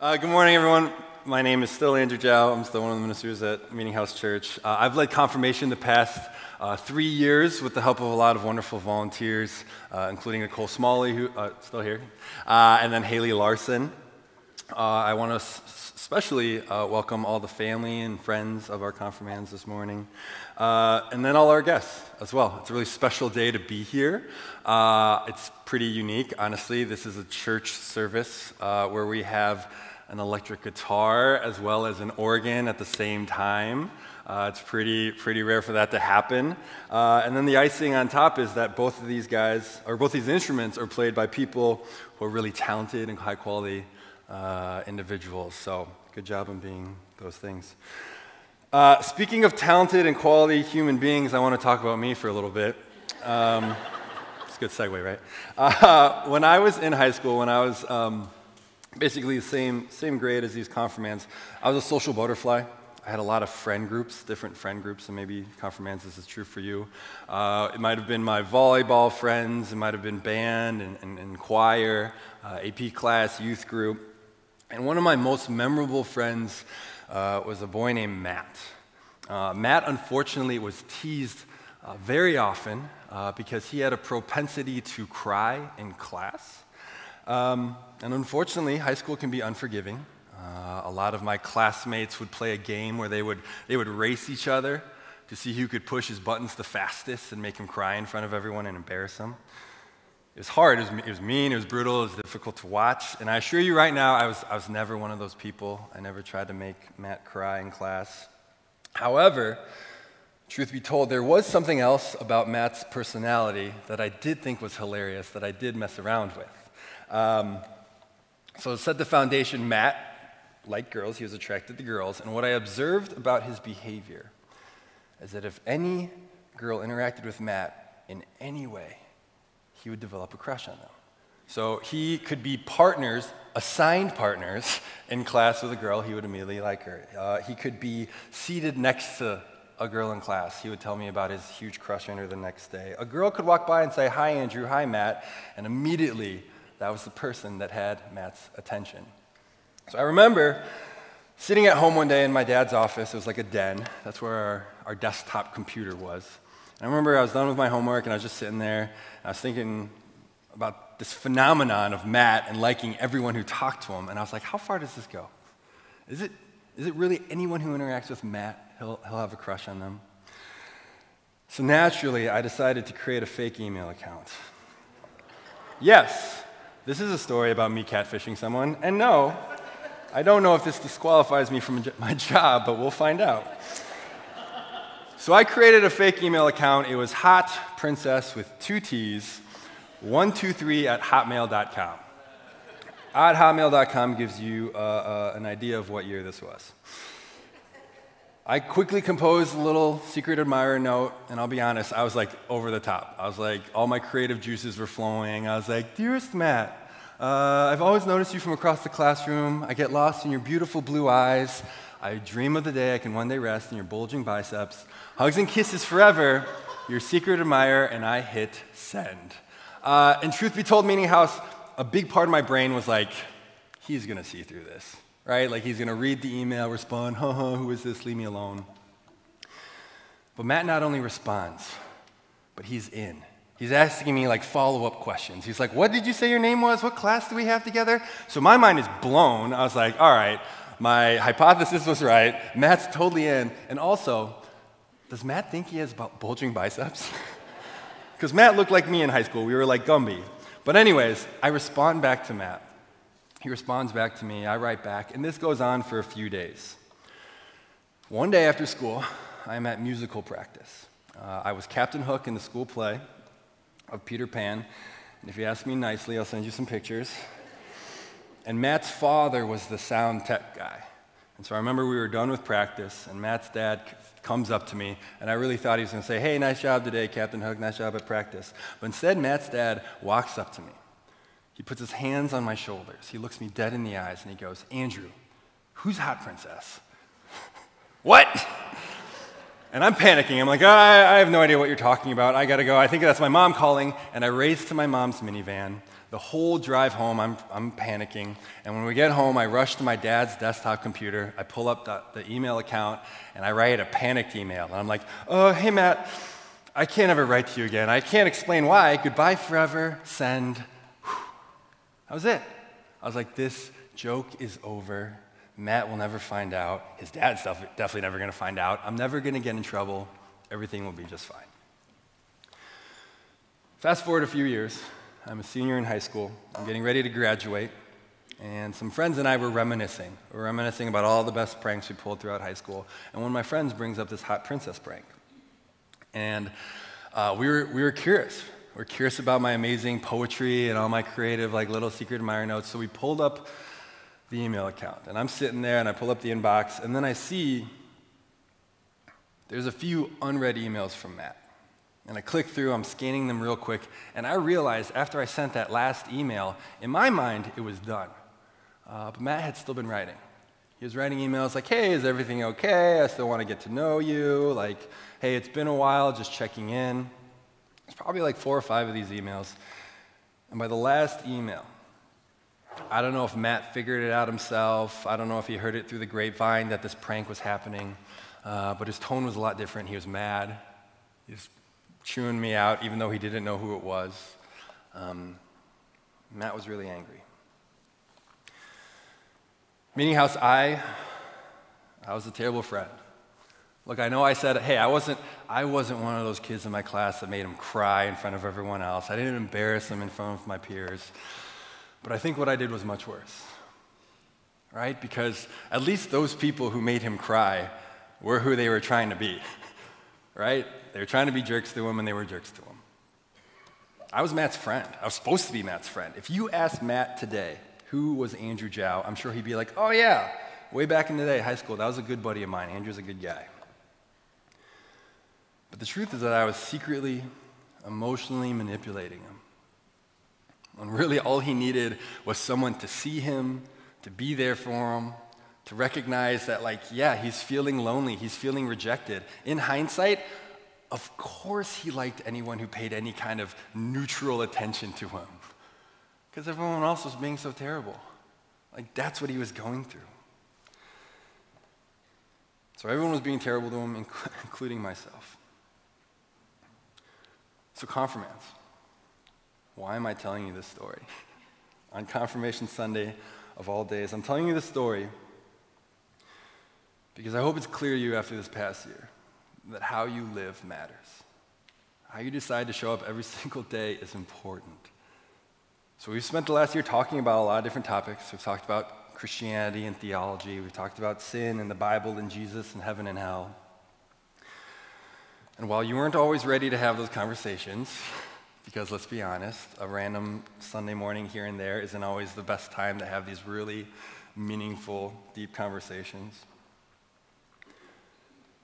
Uh, good morning, everyone. My name is still Andrew Zhao. I'm still one of the ministers at Meetinghouse Church. Uh, I've led confirmation the past uh, three years with the help of a lot of wonderful volunteers, uh, including Nicole Smalley, who uh, still here, uh, and then Haley Larson. I want to s- especially welcome all the family and friends of our confirmands this morning, and then all our guests as well. It's a really special day to be here. it's pretty unique, honestly. This is a church service where we have an electric guitar as well as an organ at the same time. Uh, it's pretty, pretty rare for that to happen. Uh, and then the icing on top is that both of these guys, or both these instruments, are played by people who are really talented and high quality uh, individuals. So, good job on being those things. Uh, speaking of talented and quality human beings, I want to talk about me for a little bit. Um, it's a good segue, right? Uh, when I was in high school, when I was um, basically the same, same grade as these confirmands. I was a social butterfly. I had a lot of friend groups, different friend groups, and maybe confirmands, this is true for you. Uh, it might have been my volleyball friends, it might have been band and, and, and choir, uh, AP class, youth group. And one of my most memorable friends uh, was a boy named Matt. Uh, Matt, unfortunately, was teased uh, very often uh, because he had a propensity to cry in class. Um, and unfortunately, high school can be unforgiving. Uh, a lot of my classmates would play a game where they would, they would race each other to see who could push his buttons the fastest and make him cry in front of everyone and embarrass him. It was hard, it was, it was mean, it was brutal, it was difficult to watch. And I assure you right now, I was, I was never one of those people. I never tried to make Matt cry in class. However, truth be told, there was something else about Matt's personality that I did think was hilarious, that I did mess around with. Um, so set the foundation, Matt, like girls, he was attracted to girls. And what I observed about his behavior is that if any girl interacted with Matt in any way, he would develop a crush on them. So he could be partners, assigned partners in class with a girl, he would immediately like her. Uh, he could be seated next to a girl in class. He would tell me about his huge crush on her the next day. A girl could walk by and say, Hi, Andrew, hi, Matt, and immediately that was the person that had Matt's attention. So I remember sitting at home one day in my dad's office. It was like a den. That's where our, our desktop computer was. And I remember I was done with my homework and I was just sitting there. I was thinking about this phenomenon of Matt and liking everyone who talked to him. And I was like, how far does this go? Is it, is it really anyone who interacts with Matt, he'll, he'll have a crush on them? So naturally, I decided to create a fake email account. Yes, this is a story about me catfishing someone. And no, I don't know if this disqualifies me from my job, but we'll find out. So I created a fake email account. It was hot princess with two T's, 123 at hotmail.com. At hotmail.com gives you uh, uh, an idea of what year this was. I quickly composed a little secret admirer note, and I'll be honest, I was like over the top. I was like, all my creative juices were flowing. I was like, Dearest Matt, uh, I've always noticed you from across the classroom. I get lost in your beautiful blue eyes. I dream of the day I can one day rest in your bulging biceps. Hugs and kisses forever, your secret admirer, and I hit send. Uh, and truth be told, Meetinghouse, a big part of my brain was like, he's gonna see through this, right? Like he's gonna read the email, respond, huh, who is this? Leave me alone. But Matt not only responds, but he's in. He's asking me like follow up questions. He's like, What did you say your name was? What class do we have together? So my mind is blown. I was like, All right, my hypothesis was right. Matt's totally in. And also, does Matt think he has bulging biceps? Because Matt looked like me in high school. We were like Gumby. But, anyways, I respond back to Matt. He responds back to me. I write back. And this goes on for a few days. One day after school, I'm at musical practice. Uh, I was Captain Hook in the school play of Peter Pan. And if you ask me nicely, I'll send you some pictures. And Matt's father was the sound tech guy. And so I remember we were done with practice, and Matt's dad comes up to me, and I really thought he was going to say, Hey, nice job today, Captain Hook, nice job at practice. But instead, Matt's dad walks up to me. He puts his hands on my shoulders. He looks me dead in the eyes, and he goes, Andrew, who's Hot Princess? what? And I'm panicking. I'm like, oh, I have no idea what you're talking about. I gotta go. I think that's my mom calling. And I race to my mom's minivan, The whole drive home, I'm, I'm panicking. And when we get home, I rush to my dad's desktop computer. I pull up the, the email account and I write a panicked email. And I'm like, oh, hey, Matt, I can't ever write to you again. I can't explain why. Goodbye forever. Send. That was it. I was like, this joke is over. Matt will never find out. His dad's definitely never going to find out. I'm never going to get in trouble. Everything will be just fine. Fast forward a few years. I'm a senior in high school. I'm getting ready to graduate. And some friends and I were reminiscing. We are reminiscing about all the best pranks we pulled throughout high school. And one of my friends brings up this hot princess prank. And uh, we, were, we were curious. We are curious about my amazing poetry and all my creative, like little secret admirer notes. So we pulled up the email account. And I'm sitting there and I pull up the inbox. And then I see there's a few unread emails from Matt. And I click through, I'm scanning them real quick. And I realized after I sent that last email, in my mind, it was done. Uh, but Matt had still been writing. He was writing emails like, hey, is everything okay? I still want to get to know you. Like, hey, it's been a while, just checking in. It's probably like four or five of these emails. And by the last email, I don't know if Matt figured it out himself. I don't know if he heard it through the grapevine that this prank was happening. Uh, but his tone was a lot different. He was mad. He was chewing me out, even though he didn't know who it was. Um, Matt was really angry. Meetinghouse, I, I was a terrible friend. Look, I know I said, hey, I wasn't, I wasn't one of those kids in my class that made him cry in front of everyone else. I didn't embarrass him in front of my peers. But I think what I did was much worse. Right? Because at least those people who made him cry were who they were trying to be. Right? They were trying to be jerks to him, and they were jerks to him. I was Matt's friend. I was supposed to be Matt's friend. If you asked Matt today, who was Andrew Zhao, I'm sure he'd be like, oh, yeah, way back in the day, high school, that was a good buddy of mine. Andrew's a good guy. But the truth is that I was secretly, emotionally manipulating him. When really all he needed was someone to see him, to be there for him, to recognize that, like, yeah, he's feeling lonely, he's feeling rejected. In hindsight, of course he liked anyone who paid any kind of neutral attention to him because everyone else was being so terrible. Like, that's what he was going through. So everyone was being terrible to him, including myself. So, confirmands. Why am I telling you this story? On Confirmation Sunday of all days, I'm telling you this story because I hope it's clear to you after this past year that how you live matters. How you decide to show up every single day is important. So we've spent the last year talking about a lot of different topics. We've talked about Christianity and theology. We've talked about sin and the Bible and Jesus and heaven and hell. And while you weren't always ready to have those conversations, because let's be honest, a random Sunday morning here and there isn't always the best time to have these really meaningful, deep conversations.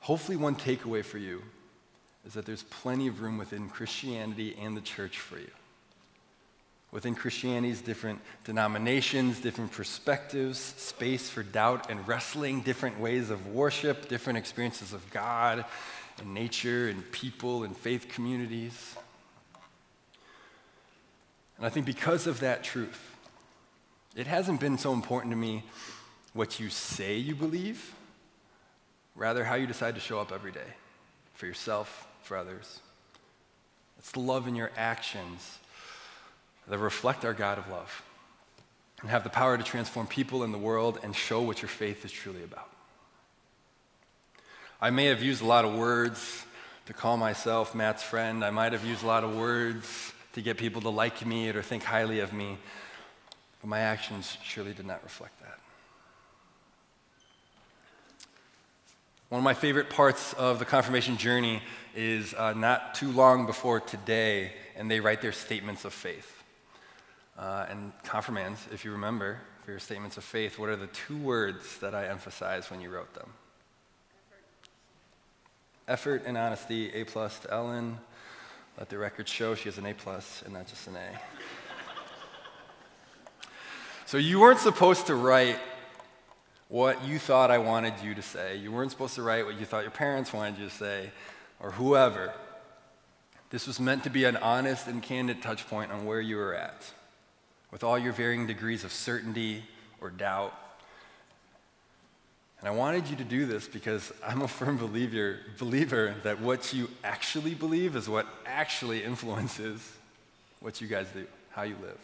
Hopefully, one takeaway for you is that there's plenty of room within Christianity and the church for you within Christianity's different denominations, different perspectives, space for doubt and wrestling, different ways of worship, different experiences of God and nature and people and faith communities. And I think because of that truth, it hasn't been so important to me what you say you believe, rather, how you decide to show up every day for yourself, for others. It's the love in your actions that reflect our God of love and have the power to transform people in the world and show what your faith is truly about. I may have used a lot of words to call myself Matt's friend. I might have used a lot of words to get people to like me or think highly of me, but my actions surely did not reflect that. One of my favorite parts of the confirmation journey is uh, not too long before today, and they write their statements of faith. Uh, and confirmands, if you remember, for your statements of faith, what are the two words that I emphasized when you wrote them? Effort, Effort and honesty, A plus to Ellen. Let the record show she has an A plus and not just an A. so you weren't supposed to write what you thought I wanted you to say. You weren't supposed to write what you thought your parents wanted you to say, or whoever. This was meant to be an honest and candid touch point on where you were at. with all your varying degrees of certainty or doubt. And I wanted you to do this because I'm a firm believer, believer that what you actually believe is what actually influences what you guys do, how you live.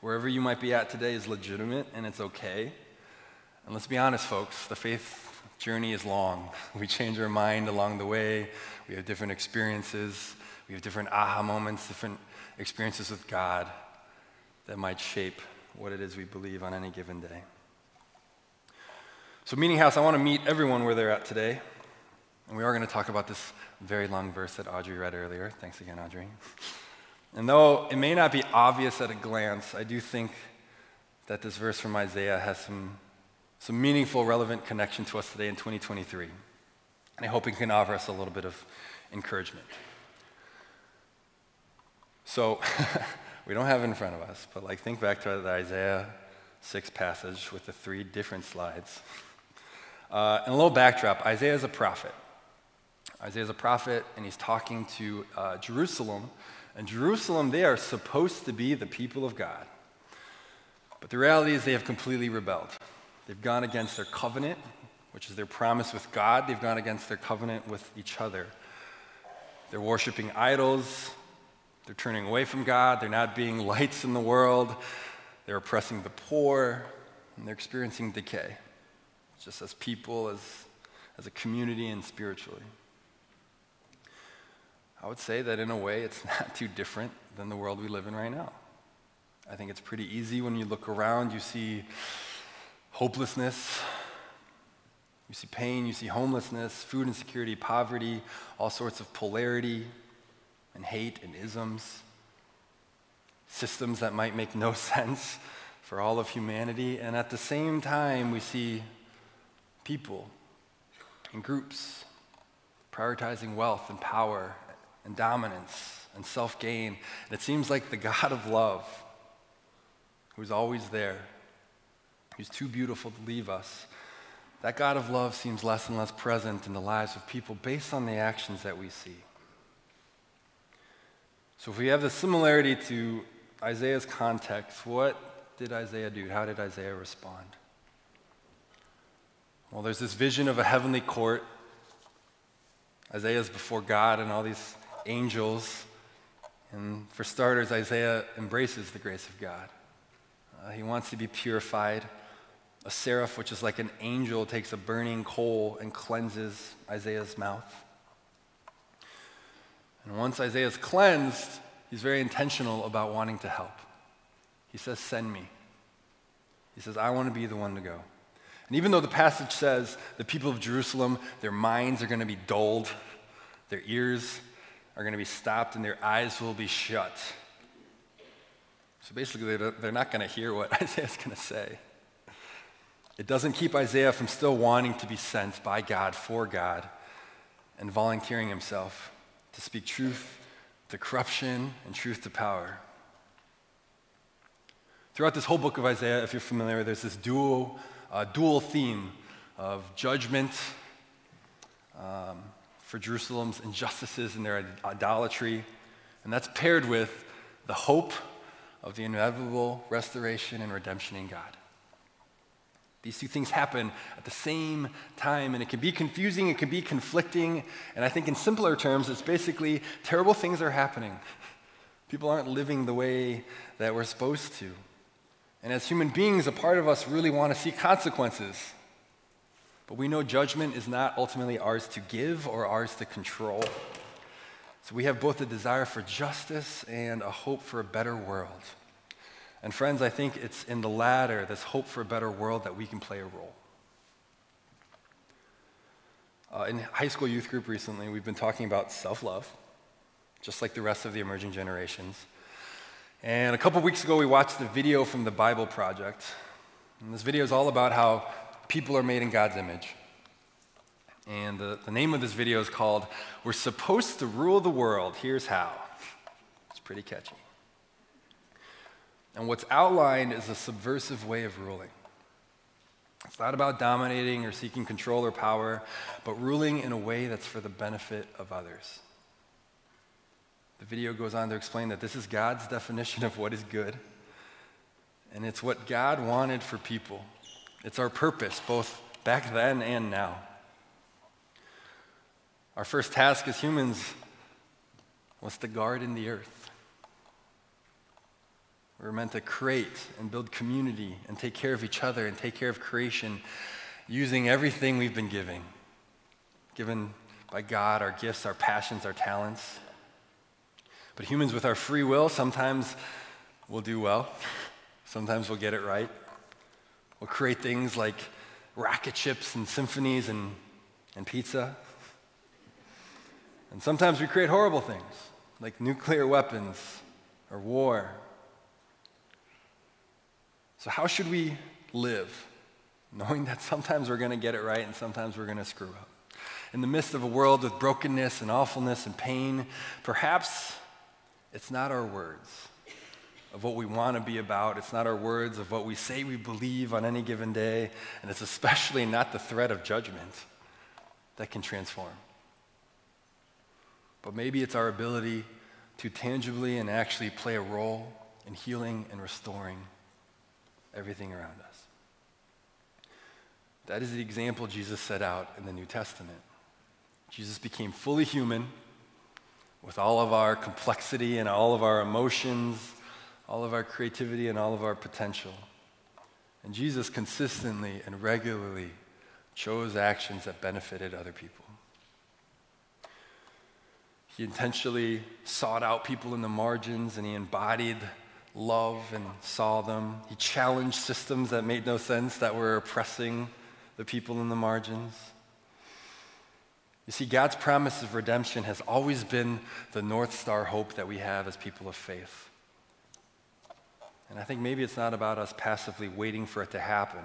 Wherever you might be at today is legitimate and it's okay. And let's be honest, folks, the faith journey is long. We change our mind along the way, we have different experiences, we have different aha moments, different experiences with God that might shape what it is we believe on any given day. So, Meetinghouse, I want to meet everyone where they're at today. And we are going to talk about this very long verse that Audrey read earlier. Thanks again, Audrey. And though it may not be obvious at a glance, I do think that this verse from Isaiah has some, some meaningful, relevant connection to us today in 2023. And I hope it can offer us a little bit of encouragement. So, we don't have it in front of us, but like think back to the Isaiah 6 passage with the three different slides. Uh, and a little backdrop Isaiah is a prophet. Isaiah is a prophet, and he's talking to uh, Jerusalem. And Jerusalem, they are supposed to be the people of God. But the reality is, they have completely rebelled. They've gone against their covenant, which is their promise with God. They've gone against their covenant with each other. They're worshiping idols. They're turning away from God. They're not being lights in the world. They're oppressing the poor. And they're experiencing decay, just as people, as, as a community, and spiritually. I would say that in a way, it's not too different than the world we live in right now. I think it's pretty easy when you look around, you see hopelessness, you see pain, you see homelessness, food insecurity, poverty, all sorts of polarity and hate and isms, systems that might make no sense for all of humanity. And at the same time, we see people and groups prioritizing wealth and power and dominance and self gain. And it seems like the God of love, who's always there, who's too beautiful to leave us, that God of love seems less and less present in the lives of people based on the actions that we see. So, if we have the similarity to Isaiah's context, what did Isaiah do? How did Isaiah respond? Well, there's this vision of a heavenly court. Isaiah's before God and all these angels. And for starters, Isaiah embraces the grace of God. Uh, he wants to be purified. A seraph, which is like an angel, takes a burning coal and cleanses Isaiah's mouth. And once Isaiah is cleansed, he's very intentional about wanting to help. He says, Send me. He says, I want to be the one to go. And even though the passage says the people of Jerusalem, their minds are going to be dulled, their ears are going to be stopped and their eyes will be shut. So basically, they're not going to hear what Isaiah's going to say. It doesn't keep Isaiah from still wanting to be sent by God for God and volunteering himself to speak truth to corruption and truth to power. Throughout this whole book of Isaiah, if you're familiar, there's this dual, uh, dual theme of judgment um, for Jerusalem's injustices and their idolatry. And that's paired with the hope of the inevitable restoration and redemption in God. These two things happen at the same time, and it can be confusing, it can be conflicting. And I think, in simpler terms, it's basically terrible things are happening. People aren't living the way that we're supposed to. And as human beings, a part of us really want to see consequences. But we know judgment is not ultimately ours to give or ours to control. So we have both a desire for justice and a hope for a better world. And friends, I think it's in the latter, this hope for a better world, that we can play a role. Uh, in high school youth group recently, we've been talking about self love, just like the rest of the emerging generations. And a couple weeks ago, we watched a video from the Bible Project. And this video is all about how people are made in God's image. And the, the name of this video is called We're Supposed to Rule the World. Here's How. It's pretty catchy. And what's outlined is a subversive way of ruling. It's not about dominating or seeking control or power, but ruling in a way that's for the benefit of others. The video goes on to explain that this is God's definition of what is good, and it's what God wanted for people. It's our purpose, both back then and now. Our first task as humans was to garden the earth. We're meant to create and build community and take care of each other and take care of creation using everything we've been giving, given by God, our gifts, our passions, our talents. But humans with our free will, sometimes we'll do well, sometimes we'll get it right. We'll create things like rocket ships and symphonies and, and pizza. And sometimes we create horrible things like nuclear weapons or war. So, how should we live? Knowing that sometimes we're going to get it right and sometimes we're going to screw up. In the midst of a world with brokenness and awfulness and pain, perhaps it's not our words of what we want to be about. It's not our words of what we say we believe on any given day. And it's especially not the threat of judgment that can transform. But maybe it's our ability to tangibly and actually play a role in healing and restoring everything around us. That is the example Jesus set out in the New Testament. Jesus became fully human with all of our complexity and all of our emotions, all of our creativity and all of our potential. And Jesus consistently and regularly chose actions that benefited other people. He intentionally sought out people in the margins and he embodied love and saw them. He challenged systems that made no sense, that were oppressing the people in the margins. You see, God's promise of redemption has always been the North Star hope that we have as people of faith. And I think maybe it's not about us passively waiting for it to happen,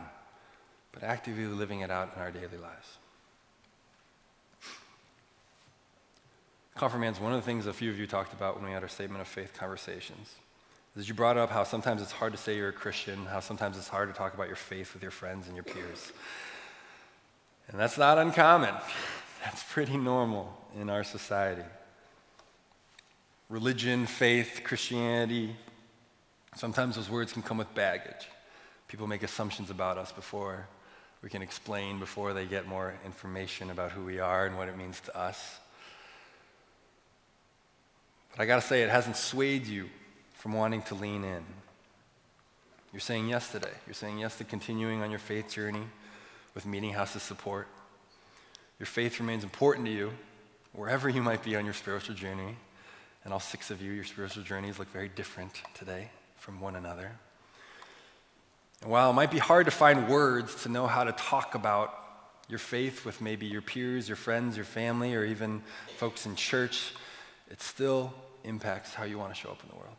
but actively living it out in our daily lives. Confirmands, one of the things a few of you talked about when we had our statement of faith conversations is you brought up how sometimes it's hard to say you're a Christian, how sometimes it's hard to talk about your faith with your friends and your peers. And that's not uncommon. That's pretty normal in our society. Religion, faith, Christianity, sometimes those words can come with baggage. People make assumptions about us before we can explain, before they get more information about who we are and what it means to us. But I got to say, it hasn't swayed you from wanting to lean in. You're saying yes today. You're saying yes to continuing on your faith journey with Meetinghouse's support. Your faith remains important to you wherever you might be on your spiritual journey. And all six of you, your spiritual journeys look very different today from one another. And while it might be hard to find words to know how to talk about your faith with maybe your peers, your friends, your family, or even folks in church, it still impacts how you want to show up in the world.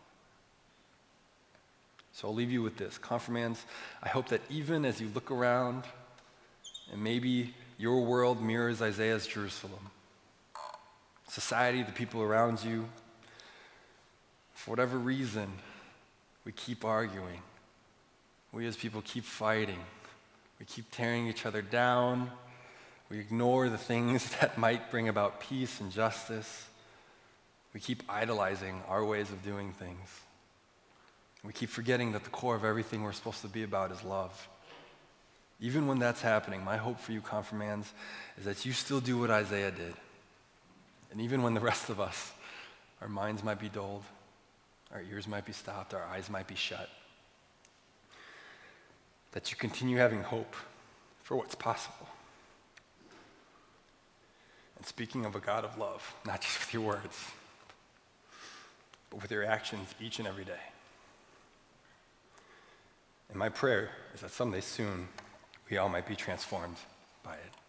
So I'll leave you with this. Confirmands, I hope that even as you look around and maybe your world mirrors Isaiah's Jerusalem, society, the people around you, for whatever reason, we keep arguing. We as people keep fighting. We keep tearing each other down. We ignore the things that might bring about peace and justice. We keep idolizing our ways of doing things. We keep forgetting that the core of everything we're supposed to be about is love. Even when that's happening, my hope for you, confirmands, is that you still do what Isaiah did. And even when the rest of us, our minds might be dulled, our ears might be stopped, our eyes might be shut, that you continue having hope for what's possible. And speaking of a God of love, not just with your words, but with your actions each and every day. And my prayer is that someday soon we all might be transformed by it.